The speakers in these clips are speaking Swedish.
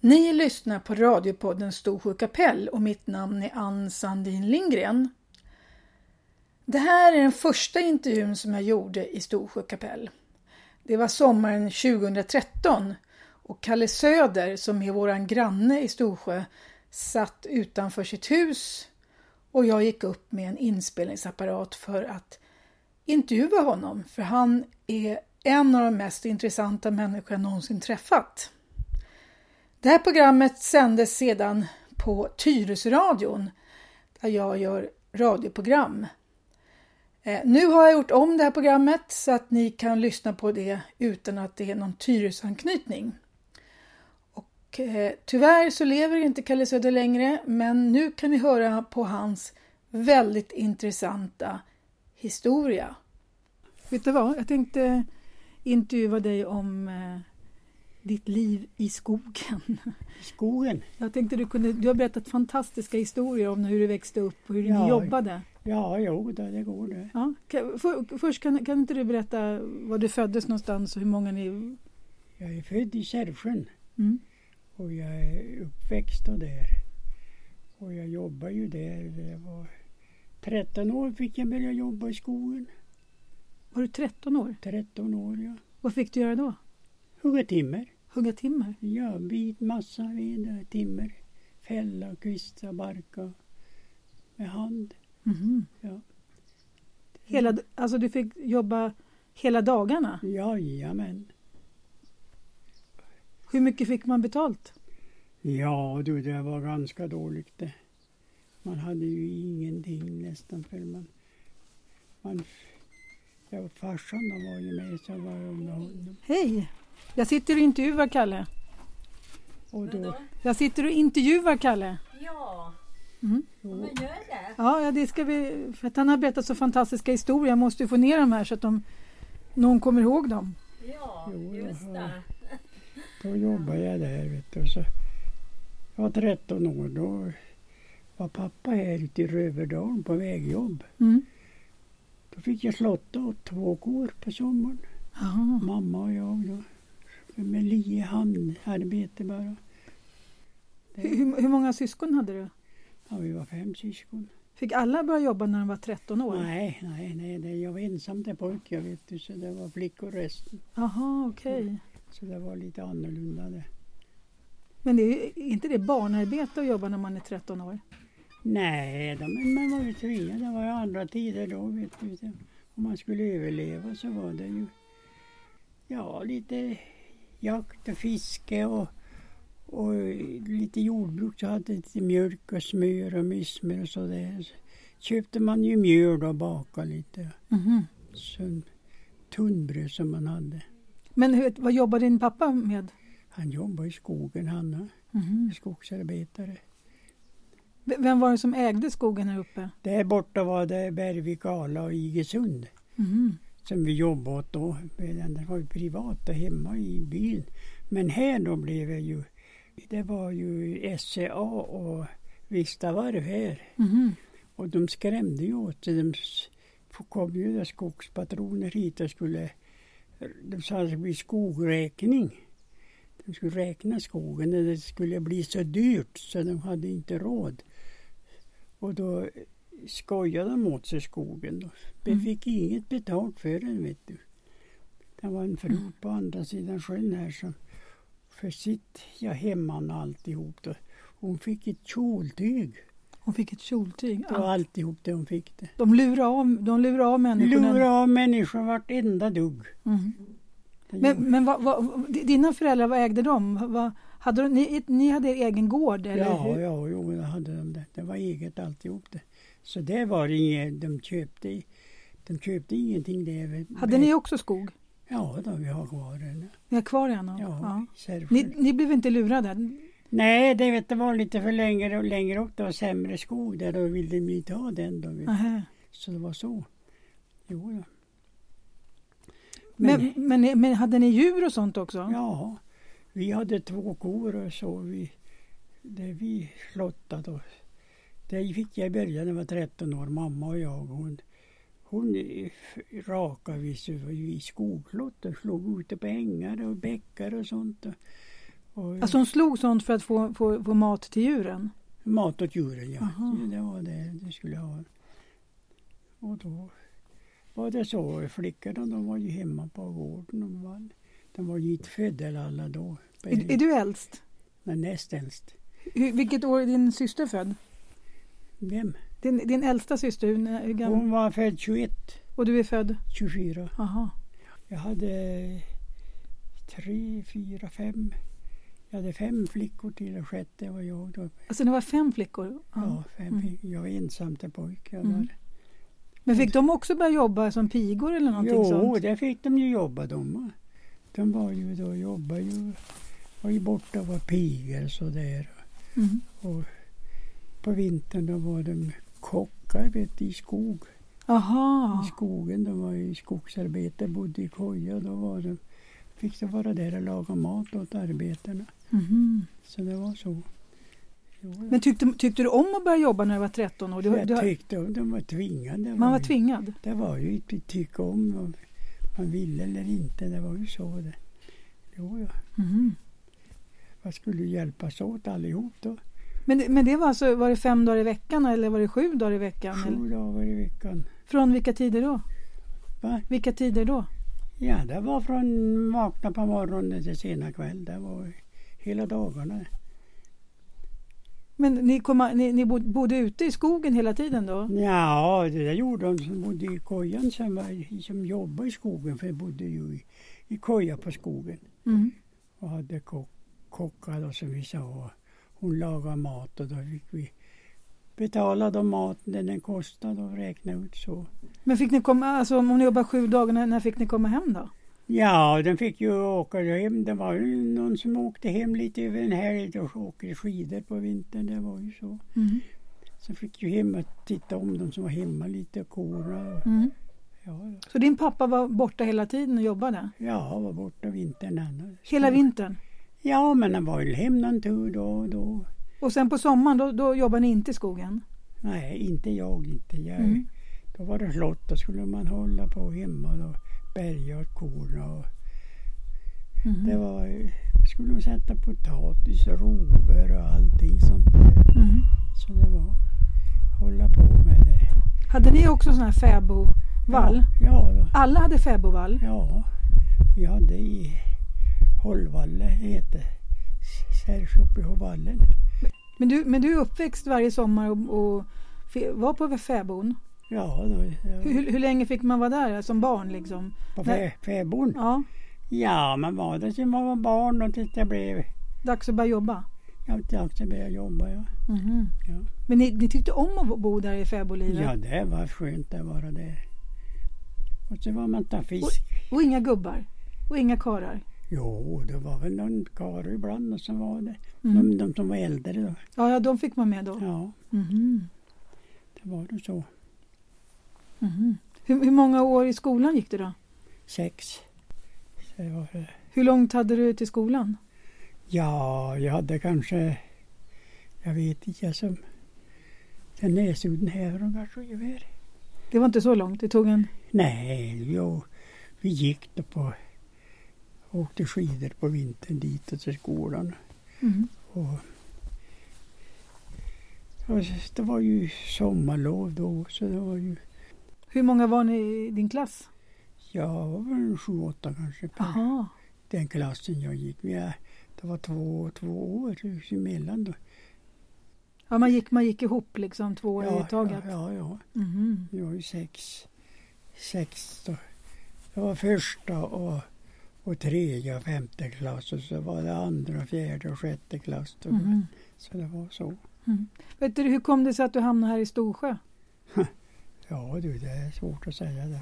Ni lyssnar på radiopodden Storsjö kapell och mitt namn är Ann Sandin Lindgren. Det här är den första intervjun som jag gjorde i Storsjö kapell. Det var sommaren 2013 och Kalle Söder som är våran granne i Storsjö satt utanför sitt hus och jag gick upp med en inspelningsapparat för att intervjua honom för han är en av de mest intressanta människor jag någonsin träffat. Det här programmet sändes sedan på Tyresöradion där jag gör radioprogram. Eh, nu har jag gjort om det här programmet så att ni kan lyssna på det utan att det är någon Tyresanknytning. Och, eh, tyvärr så lever inte Kalle Söder längre men nu kan ni höra på hans väldigt intressanta historia. Vet du vad? Jag tänkte intervjua dig om eh, ditt liv i skogen. I skogen? Jag tänkte du kunde, du har berättat fantastiska historier om hur du växte upp och hur ja, ni jobbade. Ja, jo, det går det. Ja, för, först kan, kan inte du berätta var du föddes någonstans och hur många ni... Jag är född i Kärrsjön mm. och jag är uppväxt där. Och jag jobbar ju där. Det var 13 år fick jag börja jobba i skogen. Var du 13 år? 13 år, ja. Vad fick du göra då? Hugga timmer. Hugga timmer? Ja, bit massa ved, timmer. Fälla, kvista, barka med hand. Mm. Ja. Hela, alltså du fick jobba hela dagarna? Jajamän. Hur mycket fick man betalt? Ja du, det var ganska dåligt det. Man hade ju ingenting nästan för man... man ja, farsan var ju med så var honom. Hej! Jag sitter och intervjuar Kalle. Och då? Jag sitter och intervjuar Kalle. Ja, mm. men gör det. Ja, det ska vi. För att han har berättat så fantastiska historier. Jag måste ju få ner dem här så att de, någon kommer ihåg dem. Ja, just det. Då jobbade jag där vet du. Så jag var 13 år. Då var pappa här ute i Röverdalen på vägjobb. Mm. Då fick jag slotta åt två kor på sommaren. Aha. Mamma och jag då med lie handarbete bara. Hur, hur många syskon hade du? Ja, vi var fem syskon. Fick alla börja jobba när de var 13 år? Nej, nej, nej det, jag var ensam till pojke, jag vet du, så det var flickor resten. Jaha, okej. Okay. Så, så, det var lite annorlunda det. Men det är inte det barnarbete att jobba när man är 13 år? Nej, de, men man var ju tvingad. Det var ju andra tider då, vet du. Om man skulle överleva så var det ju ja, lite jakt och fiske och, och lite jordbruk. Så hade lite mjölk och smör och mysmer och sådär. Så köpte man ju mjöl och bakade lite. Mm -hmm. tunnbröd som man hade. Men hur, vad jobbade din pappa med? Han jobbade i skogen, han mm -hmm. skogsarbetare. Vem var det som ägde skogen här uppe? Där borta var det Bergvik, Ala och Igesund. Mm som vi jobbade åt då. Det var ju privat hemma i byn. Men här då blev det ju, det var ju SCA och Vistavarv här. Mm. Och de skrämde ju åt sig. De kom ju skogspatroner hit och skulle, de sa att det skulle bli skogräkning. De skulle räkna skogen och det skulle bli så dyrt så de hade inte råd. Och då skojade de åt sig skogen. Då. Vi mm. fick inget betalt för den vet du. Det var en fru mm. på andra sidan sjön här som för sitt, ja hemman och alltihop då. Hon fick ett kjoltyg. Hon fick ett kjoltyg? Ja, och alltihop det hon fick det. De lurade av, de lurade av människorna? Lurade av människor vartenda dugg. Mm. Men, men vad, vad, dina föräldrar, vad ägde de? Vad, hade de ni, ni hade er egen gård? Eller ja, hur? ja, jo, det hade de det. Det var eget alltihop det. Så det var inget, de köpte, de köpte ingenting där. Hade ni också skog? Ja, då, vi har kvar den. Ni har kvar den? Ja, ja. Ni, ni blev inte lurade? Nej, det, vet, det var lite för längre, längre upp. Det var sämre skog där. Då ville de inte ha den. Då, så det var så. Jo, ja. Men, men, men, men, hade ni djur och sånt också? Ja, vi hade två kor och så. Vi, det vi slottade. Det fick jag i början när jag var 13 år, mamma och jag. Hon, hon rakade vid, vid skoglott och slog ute på ängar och bäckar och sånt. Och, Alltså hon slog sånt för att få, få, få mat till djuren? mat åt djuren, ja. Aha. Det var det det skulle ha. Och då var det så. Flickorna de var ju hemma på gården. De var, de var ju inte födda alla då. Är, är du äldst? Men näst äldst. Vilket år är din syster född? Vem? Din, din äldsta syster, hur, gammal? Hon var född 21, Och du är född? 24. Aha. Jag hade tre, fyra, fem. Jag hade fem flickor till och sjätte var jag då. Alltså det var fem flickor? Ja, fem Mm. flickor. Jag var ensam till pojke. Jag Mm. Men fick de också börja jobba som pigor eller någonting Jo, sånt? det fick de ju jobba de. De var ju då, jobbade ju, var ju borta och var pigor sådär. Mm. Och på vintern då var de kockar vet, i skog. Aha. I skogen, de var i skogsarbete, bodde i koja. Då var de, fick de vara där och laga mat åt arbetarna. Mhm. Så det var så. Jo, Men tyckte, tyckte du om att börja jobba när du var 13 år? Du, jag du, tyckte de, de var tvingade. man var ju- tvingad? Det var ju inte tycka om om man ville eller inte. Det var ju så det. Jo, ja. Mhm. Man skulle hjälpas åt allihop då. Men, men det var alltså, var det fem dagar i veckan eller var det sju dagar i veckan? Eller? Sju dagar i veckan. Från vilka tider då? Va? Vilka tider då? Ja, det var från vakna på morgonen till sena kväll. Det var hela dagarna. Men ni, kom, ni, ni bod- bodde ute i skogen hela tiden då? Ja, det där gjorde de som bodde i kojan som, var, som jobbade i skogen. För jag bodde ju i, i koja på skogen. Mm. och hade kock, kockar då, som vi sa. Hon lagade mat och då fick vi betala de maten den den kostade och räkna ut så. Men fick ni komma, alltså om ni jobbar sju dagar, när, fick ni komma hem då? Ja, den fick ju åka hem. Det var ju någon som åkte hem lite över en helg och åkte skidor på vintern. Det var ju så. Mm. Så fick ju hem och titta om de som var hemma lite korna. Och, Mm. ja, Så din pappa var borta hela tiden och jobbade? ja, var borta vintern annars. Hela vintern? Ja, men han var ju hem någon tur då och då. Och sen på sommaren, då, då jobbade ni inte i skogen? Nej, inte jag, inte jag. Mm. Då var det slott, då skulle man hålla på hemma och bärga åt korna. Och Mhm. det var, skulle man sätta potatis och rover och allting sånt där. Mhm. Så det var hålla på med det. Hade ni också sån här fäbodvall? Ja, då, Alla hade fäbodvall? ja, vi hade i Hållvalle, det heter Särsk uppe i Håvallen. Men du, men du är uppväxt varje sommar och, och var på fäboden? Ja, då, Hur, hur, hur länge fick man vara där som barn liksom? på fä, fäbon. Ja, Ja, man var där sedan man var barn och tills det blev, dags att börja jobba? ja, dags att börja jobba. Ja. Mhm. Ja. Men ni, ni tyckte om att bo där i fäbodlivet? Ja, det var skönt att vara där. Och så var man ta fisk. Och inga gubbar? Och inga karar? Jo, det var väl någon karl ibland som var det. Mm. De, de som var äldre då. Ja, ja, de fick man med då? Ja, Mhm. det var det så. Mhm. Hur, hur många år i skolan gick du då? Sex. Var. Hur långt hade du till skolan? ja, jag hade kanske, jag vet inte, som den näsudden här och kanske ungefär. Det var inte så långt? Det tog en... Nej, jo, vi gick då på, åkte skidor på vintern dit och till skolan. Mhm. Och, och det var ju sommarlov då så det var ju, Hur många var ni i din klass? jag var väl sju, åtta kanske Aha. den klassen jag gick. Vi, det var två, två år emellan då. Ja, man gick, man gick ihop liksom två år Ja, i taget? ja, ja, ja. Mhm. Vi var ju sex, sex då. Det var första och, och tredje och femte klass och så var det andra, fjärde och sjätte klass. Då. Mhm. Så det var så. Vet du, hur kom det sig att du hamnade här i Storsjö? Ja du, det är svårt att säga det.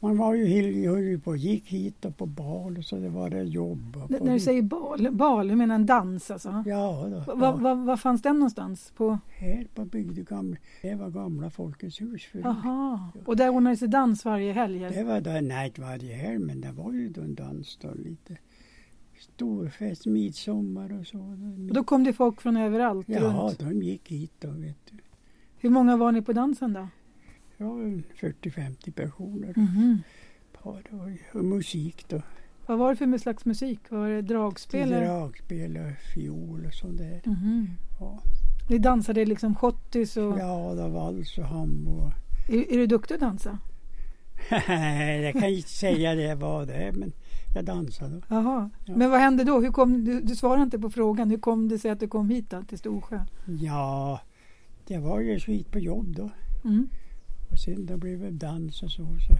Man var ju ju på, gick hit och på bal och så det var det jobb. N- när du säger bal, bal, du menar en dans alltså? Ja, då, Va- va- va- Var fanns den någonstans? På? här på bygde gamla, det var gamla Folkets hus förut. Aha. Och där ordnades det dans varje helg? Det var då, nej inte varje helg, men det var ju då en dans då lite. Storfest, midsommar och så. Och då kom det folk från överallt ja, runt? de gick hit då vet du. Hur många var ni på dansen då? Ja, en 40-50 personer. Var ju- och musik då. Vad var det för slags musik? Var det dragspel? Dragspel och fiol och sånt där. Mhm. Ja, Ni dansade liksom schottis och... ja det var vals och hambo. Är, är du duktig att dansa? jag kan inte säga det vad det är men jag dansade. Jaha. Ja. Men vad hände då? Hur kom, du, du svarade inte på frågan. Hur kom det sig att du kom hit då, till Storsjö? Ja, det var ju skit på jobb då. Mm. Och sen då blev det dans och så. Så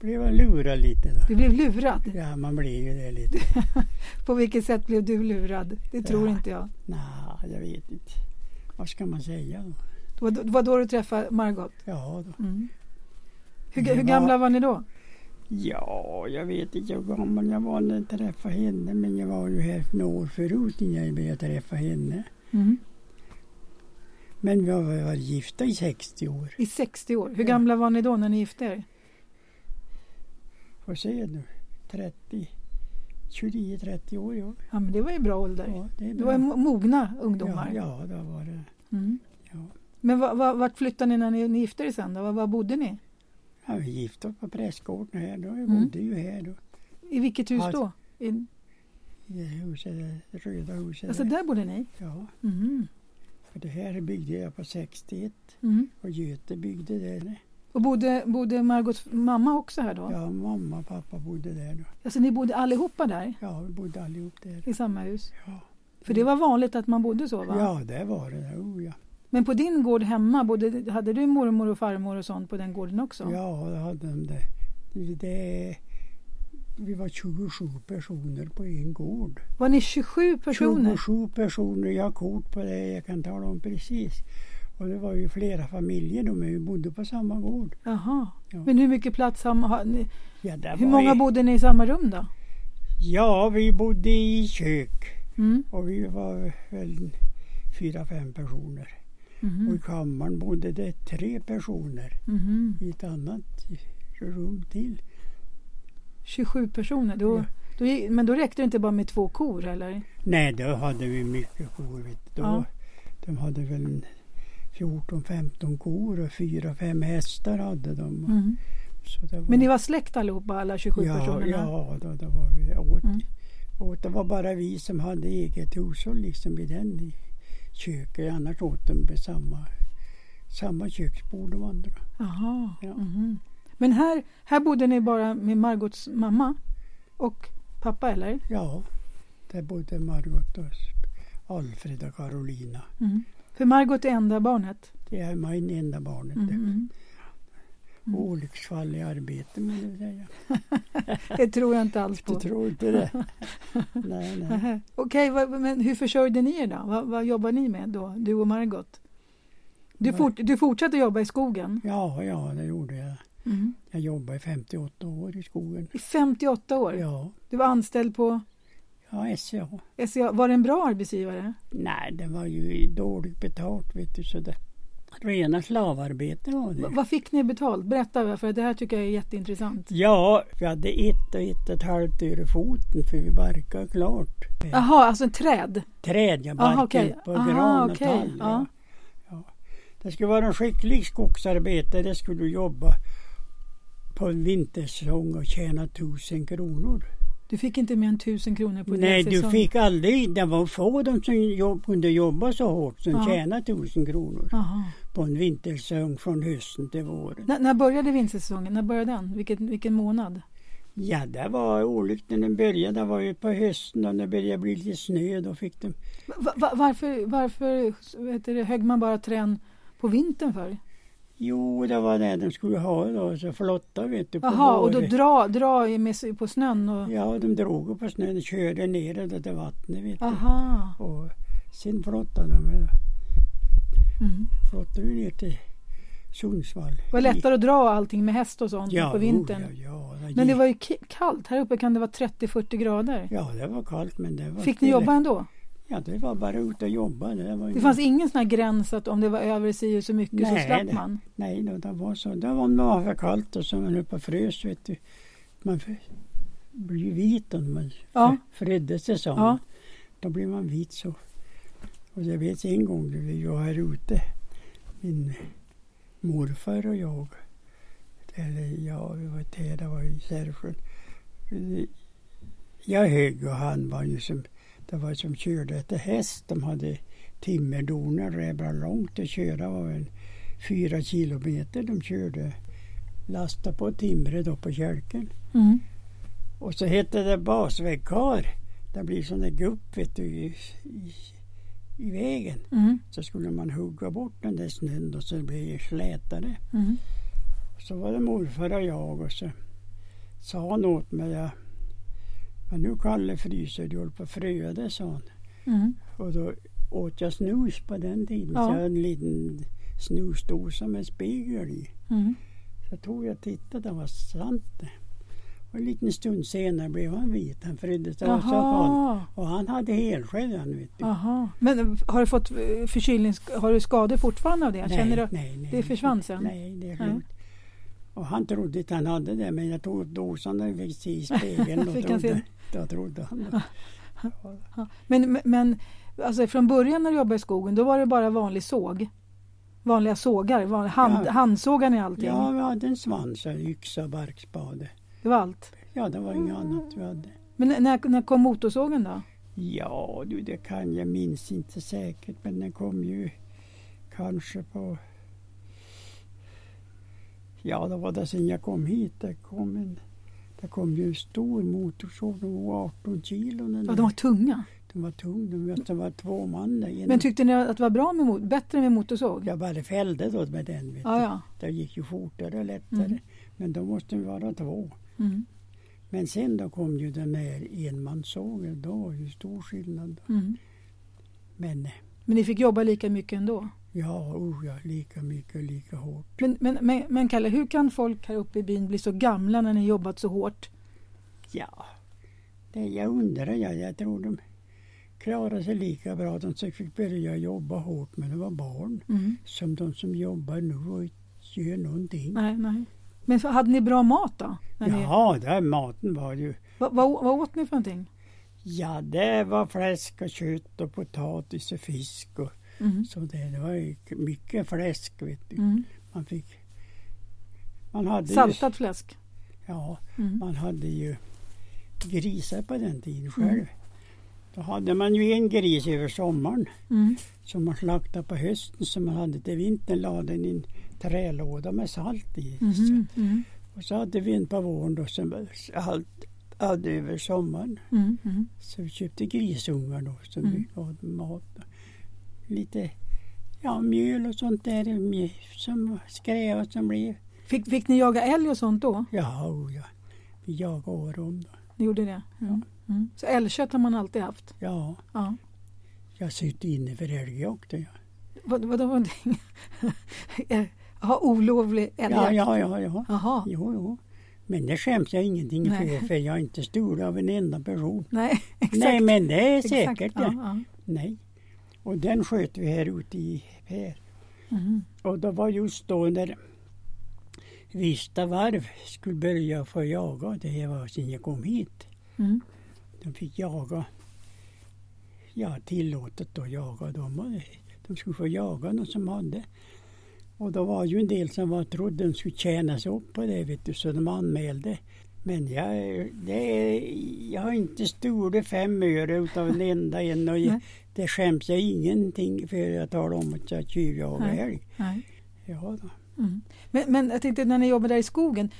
blev jag lurad lite då. Du blev lurad. Ja, man blir ju det lite. På vilket sätt blev du lurad? Det tror Ja. inte jag. Nej, jag vet inte. Vad ska man säga då? Det var, då du träffade Margot? Ja, då. Mm. Hur, hur var- gamla var ni då? ja, jag vet inte hur gammal jag var när jag träffade henne. Men jag var ju här några år förut innan jag började träffa henne. Mm. Men vi har varit gifta i 60 år. I 60 år. Hur Ja. gamla var ni då när ni gifte er? Får se nu. 30, 29-30 år år. Ja, men det var ju bra ålder. Ja, det är Det var mogna ungdomar. Ja, ja, det var det. Mm. Ja. Men va, va, vart flyttade ni när ni, ni gifte er sen? Då? Var, var bodde ni? Ja, vi gifte oss på prästgården här då. Vi Mm. bodde ju här då. I vilket hus Ja, då? I, I det huset, det röda huset. alltså där. där bodde ni? Ja, Mhm. För det här byggde jag på 61 Mm. och Göte byggde det. Och bodde, bodde Margots mamma också här då? Ja, mamma och pappa bodde där då. Alltså ni bodde allihopa där Ja, vi bodde allihop där. i samma hus? Ja, För det var vanligt att man bodde så va? ja det var det. Oh, ja. Men på din gård hemma, bodde, hade du mormor och farmor och sånt på den gården också? ja, det hade de det. det. Vi var 27 personer på en gård. Var ni 27 personer? 27 personer, jag har kort på det, jag kan tala om precis. Och det var ju flera familjer de vi bodde på samma gård. Jaha. Ja. Men hur mycket plats har, ni, Ja, Hur många ju- bodde ni i samma rum då? Ja, vi bodde i kök Mm. och vi var väl fyra, fem personer. Och i kammaren bodde det tre personer Mhm. i ett annat rum till. 27 personer. Då, Ja. då, men då räckte det inte bara med två kor eller? Nej, då hade vi mycket kor. Vet du. Då, Ja. De hade väl en 14-15 kor och fyra, fem hästar hade de. Det var, Men ni var släkt allihopa, alla 27 ja, personerna? Ja, då, då var vi åt, Mm. åt. Det var bara vi som hade eget hushåll liksom i den i köket. Annars åt de på samma, samma köksbord de andra. Jaha. Ja. mhm. Men här, här bodde ni bara med Margots mamma och pappa eller? Ja, där bodde Margot och Alfred och Carolina. Mhm. För Margot är enda barnet? Det är min enda barnet. det. Mhm. Mm. Olycksfall i arbete må jag säga. Det tror jag inte alls Du på. tror inte det? nej, nej. Okej, vad- men hur försörjde ni er då? Vad, vad jobbar ni med då, du och Margot? Du, fort, du fortsatte jobba i skogen? Ja, ja, det gjorde jag. Mhm. Jag jobbade i 58 år i skogen. I 58 år? Ja, Du var anställd på ja SCA. SCA. Var det en bra arbetsgivare? Nej, det var ju dåligt betalt vet du. Så det, rena slavarbete var Va- det. vad fick ni betalt? Berätta, för det här tycker jag är jätteintressant. Ja, vi hade ett och ett och ett halvt öre foten för vi barkade klart. Jaha, alltså en träd? Träd, jag Aha, barkade okej. på Aha, gran och okej. tall. Ja. Ja. Ja. Det skulle vara en skicklig skogsarbetare. Det skulle jobba på en vintersäsong och tjäna tusen kronor. Du fick inte mer än tusen kronor på Nej, din du säsong? fick aldrig. Det var få de som jobb, kunde jobba så hårt som Ja. tjänade tusen kronor Jaha. på en vintersäsong från hösten till våren. När, när började vintersäsongen? När började den? Vilken, vilken månad? Ja, det var olyckligt när den började. Det var ju på hösten och när det började bli lite snö. Då fick de... Va, va, varför varför vet du, högg man bara trän på vintern för? Jo, det var det de skulle ha då. Så flotta vet du. Jaha, och då dra, dra med, på snön? Och, Ja, de drog på snön och körde ner det till vattnet vet du. aha. Och sen flottade de. Mm. Flottade vi ner till Sundsvall. Det var lättare att dra allting med häst och sånt ja, på vintern. oh, Ja, ja, Men det var ju kallt. Här uppe kan det vara 30-40 grader. Ja, det var kallt men det var... Fick ni jobba ändå? Ja, det var bara ut och jobba. Det, var Det ju- fanns ingen sån här gräns att om det var över si så mycket så Nej, slapp det- man? Nej, då, det var så. Det var om det var för kallt och så man uppe och frös vet du. Man blir vit om man Ja. frödde sig så. Ja. Då blir man vit så. Och jag vet en gång var här ute. Min morfar och jag. Eller ja, vi var det var i Särsjön. Jag högg och han var ju som, det var som körde efter häst. De hade timmerdoner, räbra långt att köra var en fyra kilometer. De körde, lasta på timret då på kälken. Mm. Och så hette det basvägkar. Det blir sån där gupp vet du, i, i, i vägen. Mm. Så skulle man hugga bort den där snön och så blev det slätare. Mm. Så var det morfar och jag och så sa han åt mig, men nu Kalle fryser, du håller på att fröda, sa han. Mm. Och då åt jag snus på den tiden. Ja. Så jag hade en liten snusdosa med spegel i. Mm. Så tog jag och tittade, det var sant det. Och en liten stund senare blev han vit. Han fröddes av så han. Och han hade helskäll han vet du. Jaha. Men eh, har du fått eh, förkylnings... Har du skador fortfarande av det? nej, Känner du? nej, nej, det försvann sen? Nej, det är Nej. Och han trodde inte han hade det men jag tog dosan och fick se i spegeln. Då trodde, då trodde han. Men, men- alltså från början när du jobbade i skogen då var det bara vanlig såg? Vanliga sågar? Vanlig hand, Ja. Handsågar ni allting? Ja, vi hade en svans, en yxa, barkspade. Det var allt? Ja, det var inget annat vi hade. Men när- när, när kom motorsågen då? Ja, du, det kan jag minns inte säkert, men den kom ju kanske på... Ja, det var det sen jag kom hit. Det kom, en, det kom ju en stor motorsåg, den var 18 kilo. Den, Ja, de var tunga. den var tung, den var, det var två man där inne. Men tyckte ni att det var bra med bättre med motorsåg? Jag bara fällde då med den. Vet Ja, ja. Det gick ju fortare och lättare. Mm. Men då måste vi vara två. Mm. Men sen då kom ju den där enmanssågen. Då var det ju stor skillnad. Mm. Men Men ni fick jobba lika mycket ändå? Ja, oh ja, lika mycket och lika hårt. Men, men, men, men Kalle, hur kan folk här uppe i byn bli så gamla när ni jobbat så hårt? Ja, det jag undrar jag. Jag tror de klarar sig lika bra de som fick börja jobba hårt när de var barn. Mm. Som de som jobbar nu och gör någonting. Nej, nej. Men hade ni bra mat då? När ni, Ja, där maten var ju vad, vad, vad åt ni för någonting? Ja, det var fläsk och kött och potatis och fisk och Mm. så det. Det var ju mycket fläsk vet du. Mm. Man fick... Man hade ju, Saltat fläsk? Ja, Mm. man hade ju grisar på den tiden själv. Mm. Då hade man ju en gris över sommaren Mm. som man slaktade på hösten som man hade till vintern lade den i en trälåda med salt i. Mhm. Mm. Och så hade vi en på våren då som allt hade över sommaren. Mm. Mm. Så vi köpte grisungar då som vi gav mat. Lite ja, mjöl och sånt där som skräva som blev. Fick, fick ni jaga älg och sånt då? Ja, oh ja. Vi jagade år om då. Ni gjorde det? Mm. Mm. Så älgkött har man alltid haft? Ja, Ja. jag sitter inne för älgjakt. Ja. Vad, vadå för någonting? Ja, olovlig älgjakt? ja, ja, ja, ja. Jo, jo. Men det skäms jag ingenting Nej. för, för jag är inte stor av en enda person. Nej, exakt. Nej, men det är säkert ja, ja. Nej. Och den sköt vi här ute i här. Mhm. Och det var just då när Vista varv skulle börja få jaga. Det var sen jag kom hit. Mm. De fick jaga. Ja, tillåtet att jaga det- De skulle få jaga någon som hade. Och då var ju en del som var, trodde de skulle tjäna sig upp på det, vet du, så de anmälde. Men jag, det, jag har inte stulit fem öre utav en enda en och. Det skäms jag ingenting för jag talar om att jag tjuvjagar älg. Ja. Mm. Men, men jag tänkte när ni jobbade där i skogen,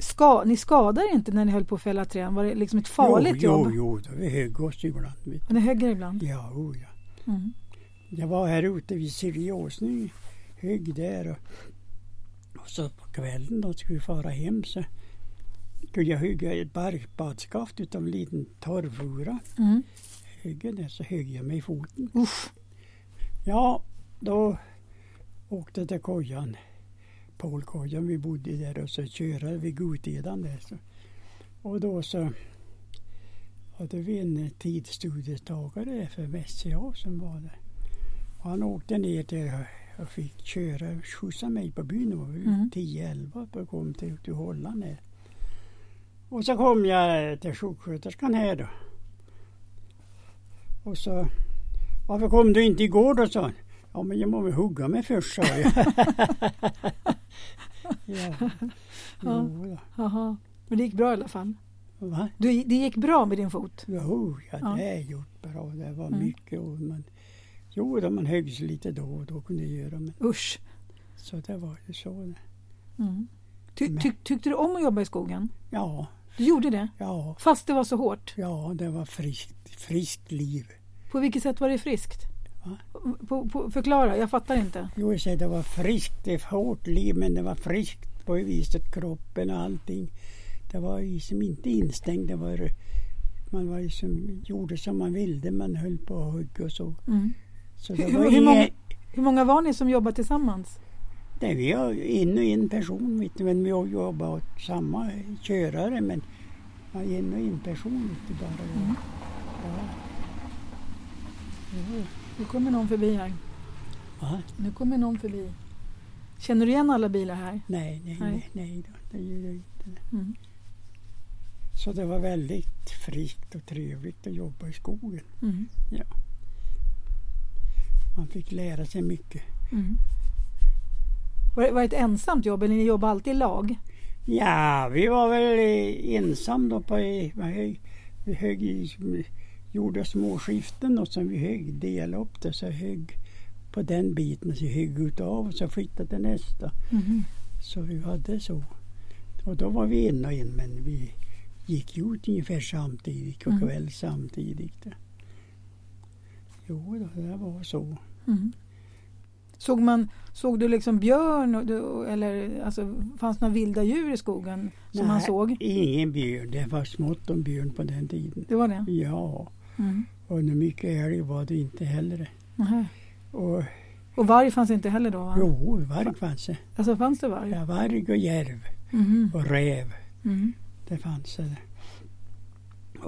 ska, ni skadade inte när ni höll på att fälla träd? Var det liksom ett farligt jo, jobb? Jo, jo, vi högg oss ibland. Men ni högg ibland? Ja, oh, ja. Mm. Jag var här ute vid Siriåsny, högg där och, och så på kvällen då skulle vi fara hem så skulle jag hugga ett barkbadskaft utav en liten torrfura. Mm. Högg där så högg jag mig i foten. Usch. Ja, då åkte till kojan, Polkojan vi bodde där och så körde vi Gotedan där. Så. Och då så hade vi en tidsstudietagare för SCA som var där. Och han åkte ner till och fick köra, skjutsa mig på byn. Det var Mm. 10-11 och kom till, till Holland där. Och så kom jag till sjuksköterskan här då. Och så, varför kom du inte igår då, sa han. Ja, men jag måste hugga mig först, sa jag. ja. Jo, då. Jaha. Men det gick bra i alla fall? Va? Du, det gick bra med din fot? Jo, ja, Ja. det är gjort bra. Det var Mm. mycket. Och man, jo, då man högg sig lite då och då kunde jag göra. Men, Usch. så det var ju så. Mm. Ty, ty, tyckte du om att jobba i skogen? Ja, Du gjorde det? ja, Fast det var så hårt? ja, det var friskt, friskt liv. På vilket sätt var det friskt? På, på, förklara, jag fattar inte. Jo, jag säger det var friskt. Det var hårt liv, men det var friskt på viset. Kroppen och allting. Det var ju som inte instängt. Det var, man var ju som, gjorde som man ville. Man höll på och högg och så. Mm. så Hur, hur, många, hur många var ni som jobbade tillsammans? Nej, vi har en och en person, vet du, men vi har jobbat åt samma körare. Men ja, och en person vet du, bara. Ja. Mm. Ja. Jo, Nu kommer någon förbi här. va? Nu kommer någon förbi. Känner du igen alla bilar här? Nej, nej, Nej. nej, då, det gör jag inte. Mm. Så det var väldigt friskt och trevligt att jobba i skogen. Mm. Man fick lära sig mycket. Mm. Var, det, var det ett ensamt jobb eller ni jobbade alltid i lag? Ja, vi var väl eh, ensam då på eh, hög, vi högg i, gjorde små skiften och sen vi högg, delade upp det så högg på den biten så högg utav och så flyttade till nästa. Mm. Så vi hade så. Och då var vi en och en men vi gick ut ungefär samtidigt och Mm. kväll samtidigt. Jo, då, det var så. Mm. Såg, man, såg du liksom björn och, eller alltså, fanns det några vilda djur i skogen som man Nej, såg? Ingen björn. Det var smått om björn på den tiden. Det var det? Ja, Mm. och nu mycket älg var det inte heller. Och Och varg fanns inte heller då? Va? jo, varg fanns det. Alltså fanns det varg? Ja, varg och järv Mhm. och räv. Mm. Det fanns det.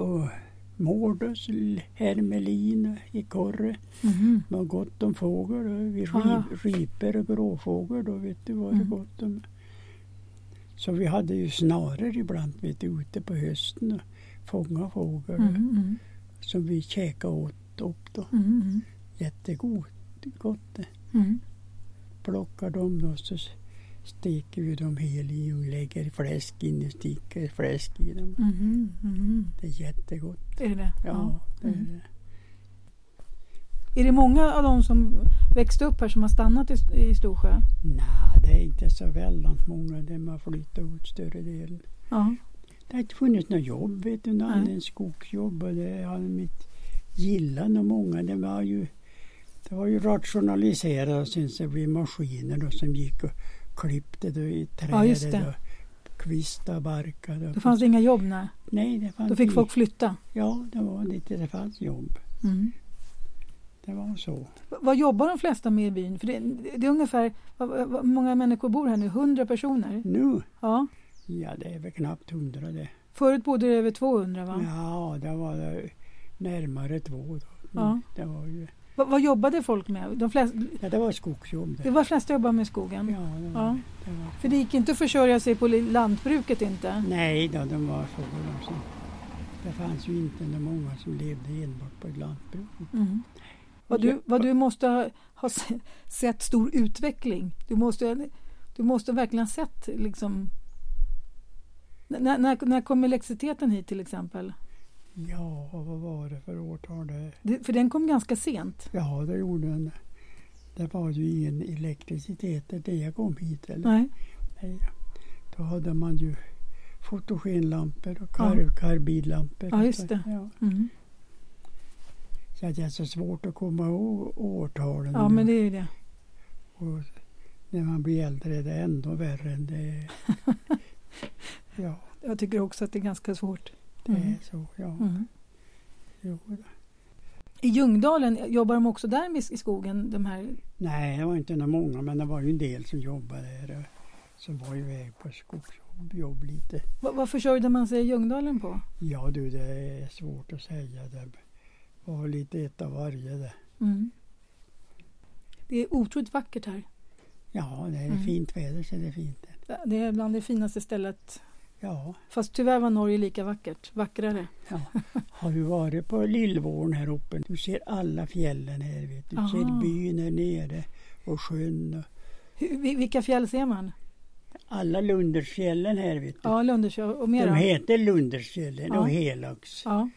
Och mårdus, hermelin, ekorre. Mhm. Det var gott om fågel. Vi rip, riper och gråfågel då vet du var det Mm. gott om. Så vi hade ju snaror ibland vet du, ute på hösten och fånga fågel Mm. Mm. som vi käkade åt upp då. Mm. Jättegott. Gott. Mm. Plockar dem då så steker vi dem hel i och lägger fläsk in i sticker fläsk i dem. Mhm. Mhm. Det är jättegott. Är det det? Ja, det är Mm. det. Är det många av de som växte upp här som har stannat i, i Storsjö? Nej, det är inte så väldigt många. De har flyttat ut större delen. Ja. Det har inte funnits något jobb, vet du. Någon Nej. annan skogsjobb och det har de inte gillat nog många. Det var ju, det var ju rationaliserat och sen så blev maskiner då som gick och klippte då i Ja, just trädet det. och kvistade och barkade. Då fanns det inga jobb? Nej. Nej, det fanns Då fick inte. folk flytta? Ja, det var lite, det fanns jobb. Mm. Det var så. Vad jobbar de flesta med i byn? För det, det är ungefär, vad, vad många människor bor här nu? 100 personer? Nu, Ja. ja det är väl knappt hundra det. Förut bodde det över 200 va? Ja, det var det närmare två då. Ja. Det var ju, Va, vad jobbade folk med? De flesta, ja, det var skogsjobb det det. var flesta jobbade med skogen? Ja, det var, Ja. det var. För det gick inte att försörja sig på lantbruket inte? Nej då, de var så. De som, det fanns ju inte många som levde enbart på ett lantbruk. Mm. Vad, du, vad du måste ha, ha se- sett stor utveckling. Du måste, du måste verkligen ha sett liksom... När, när, när kom elektriciteten hit till exempel? Ja, vad var det för årtal det? Det, för den kom ganska sent. Ja, det gjorde den. Det var ju ingen elektricitet när jag kom hit. Eller? Nej. Nej. Då hade man ju fotogenlampor och Ja. kar karbidlampor. Ja, just det. Ja. Mm. Så att det är så svårt att komma ihåg årtalen. Ja, nu. men det är ju det. Och när man blir äldre är det ändå värre än det är. Ja, Jag tycker också att det är ganska svårt. Det Mm. är så. Ja. Mm. Jo. I Ljungdalen, jobbar de också där i skogen? De här, Nej, det var inte några många, men det var ju en del som jobbade där. Som var iväg på skogsjobb jobb lite. vad, vad försörjde man sig i Ljungdalen på? Ja du, det är svårt att säga. Det var lite ett av varje det. Mm. Det är otroligt vackert här. Ja, det är Mm. fint väder så det är fint. Det är bland det finaste stället. Ja, Fast tyvärr var Norge lika vackert. Vackrare. ja. Har du varit på Lillvårn här uppe? Du ser alla fjällen här. Vet du. du ser byn här nere och sjön. Hur, vi- vilka fjäll ser man? Alla Lundersfjällen här vet du. Ja, Lundersfjäll och De mera. heter Lundersfjällen Ja. och Helax. Ja.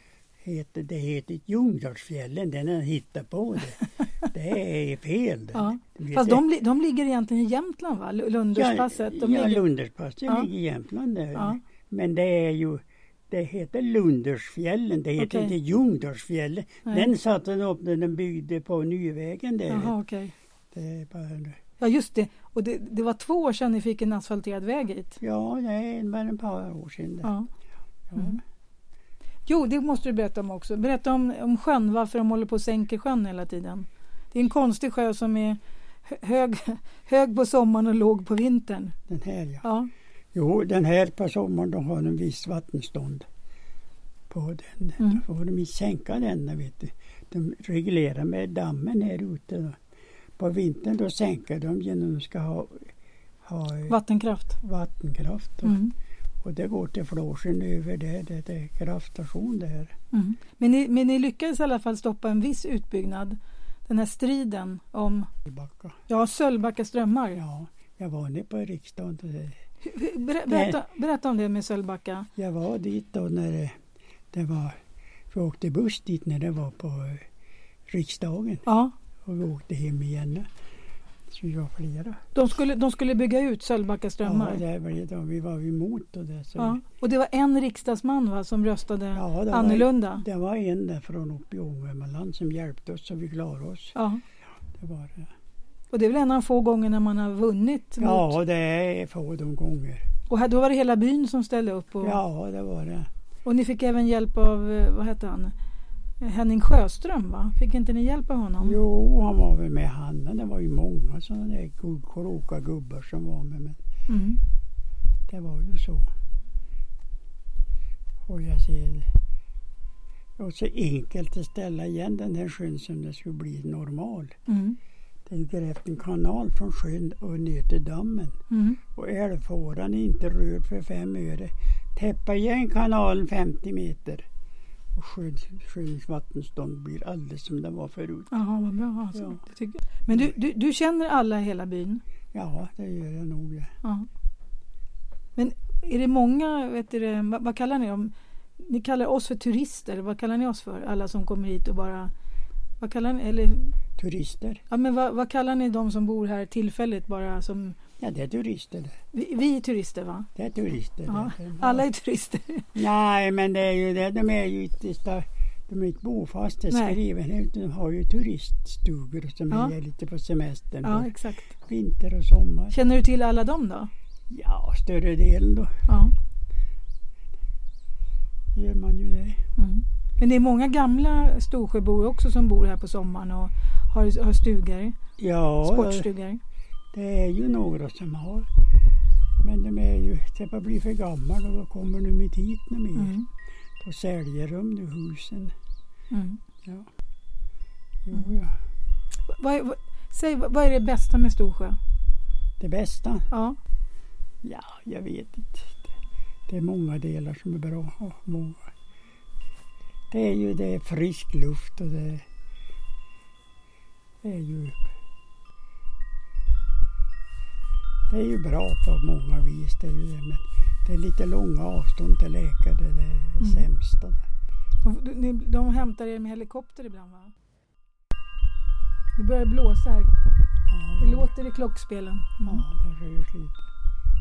Heter, det heter Ljungdalsfjällen, den har hittat på det. Det är fel. Ja. De Fast de, de ligger egentligen i Jämtland va? Lu- Lunderspasset. De ja, ligger... Lunderspasset Ja. ligger i Jämtland där. Ja. Men det är ju det heter Lundersfjällen, det heter Okej. inte Ljungdalsfjällen. Den satte de upp när de byggde på Nyvägen där. Jaha, är bara, Ja, just det. Och det, det var två år sedan ni fick en asfalterad väg hit. ja, det bara ett par år sedan. Ja. Mm. Jo, det måste du berätta om också. Berätta om, om sjön, varför de håller på och sänker sjön hela tiden. Det är en konstig sjö som är hö- hög, hög på sommaren och låg på vintern. Den här ja. Ja, Jo, den här på sommaren då har de visst vattenstånd på den. Mm. Då får de sänka den, vet du. De reglerar med dammen här ute. Då. På vintern då sänker de genom att de ska ha, ha eh, vattenkraft. vattenkraft. Mm. Och det går till Flåsen över det, det är kraftstation där. Mm. Men, ni, men ni lyckades i alla fall stoppa en viss utbyggnad. Den här striden om i Backa. ja, Sölvbacka strömmar. Ja, jag var nere på riksdagen. Ber, berätta, berätta om det med Sölvbacka. Jag var dit då när det, det var, vi åkte buss dit när det var på eh, riksdagen. Ja, Och vi åkte hem igen. Så vi var flera. de skulle, de skulle bygga ut Sölvbacka strömmar. Ja, det var det då. Vi var emot och det. Så Ja, och det var en riksdagsman va, som röstade Ja, det var- annorlunda. Det var en där från uppe i Ångermanland som hjälpte oss så vi klarade oss. Ja. Det var det. Och det är väl en av få gånger när man har vunnit. Mot, Ja, det är få de gånger. och här, då var det hela byn som ställde upp. Och, Ja, det var det. och ni fick även hjälp av, eh, vad hette han, Henning Sjöström va? Fick inte ni hjälp av honom? Jo, han var väl med han. men Det var ju många sådana där kloka gubbar som var med. Men Mm. det var ju så. Och jag ser. Och så enkelt att ställa igen den här sjön som det skulle bli normal. Mm. Ju grävt en kanal från sjön och ner till dammen. Mm. Och älvfåran är inte rörd för fem öre. Täppa igen kanalen 50 meter. Och sjöns vattenstånd blir alldeles som det var förut. Jaha, vad bra. Alltså, Ja. Men du, du, du känner alla i hela byn? Ja, det gör jag nog. Ja. Men är det många, vet du, vad, vad kallar ni dem? Ni kallar oss för turister, vad kallar ni oss för? Alla som kommer hit och bara... Vad kallar ni, eller, Turister. ja, men vad, vad kallar ni de som bor här tillfälligt bara som... Ja, det är turister det. Vi, vi är turister va? Det är turister. Ja, det. Är- alla är turister. Nej, men det är ju det. De är ju sta- de är inte bofasta Nej. skrivna utan de har ju turiststugor som Ja. är lite på semestern. Ja, exakt. Vinter och sommar. Känner du till alla dem då? Ja, större delen då Ja. gör man ju det. Mm. Men det är många gamla Storsjöbor också som bor här på sommaren och har, har stugor, Ja, sportstugor. det är ju några som har. Men de är ju, det bara blir för gammal och då kommer de inte hit mer. Mm. Då säljer de nu husen. Mm. Ja. Jo, Mm. ja. Vad, vad, säg, vad är det bästa med Storsjö? Det bästa? Ja. Ja, jag vet inte. Det är många delar som är bra. Många. Det är ju det är frisk luft och det, det är ju det är ju bra på många vis. Det är ju det, men det är lite långa avstånd till läkare. Det är det Mm. sämsta. De, de, hämtar er med helikopter ibland va? Nu börjar det blåsa här. Ja, Det låter i klockspelen. Mm. ja, det rör sig lite.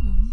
Mm.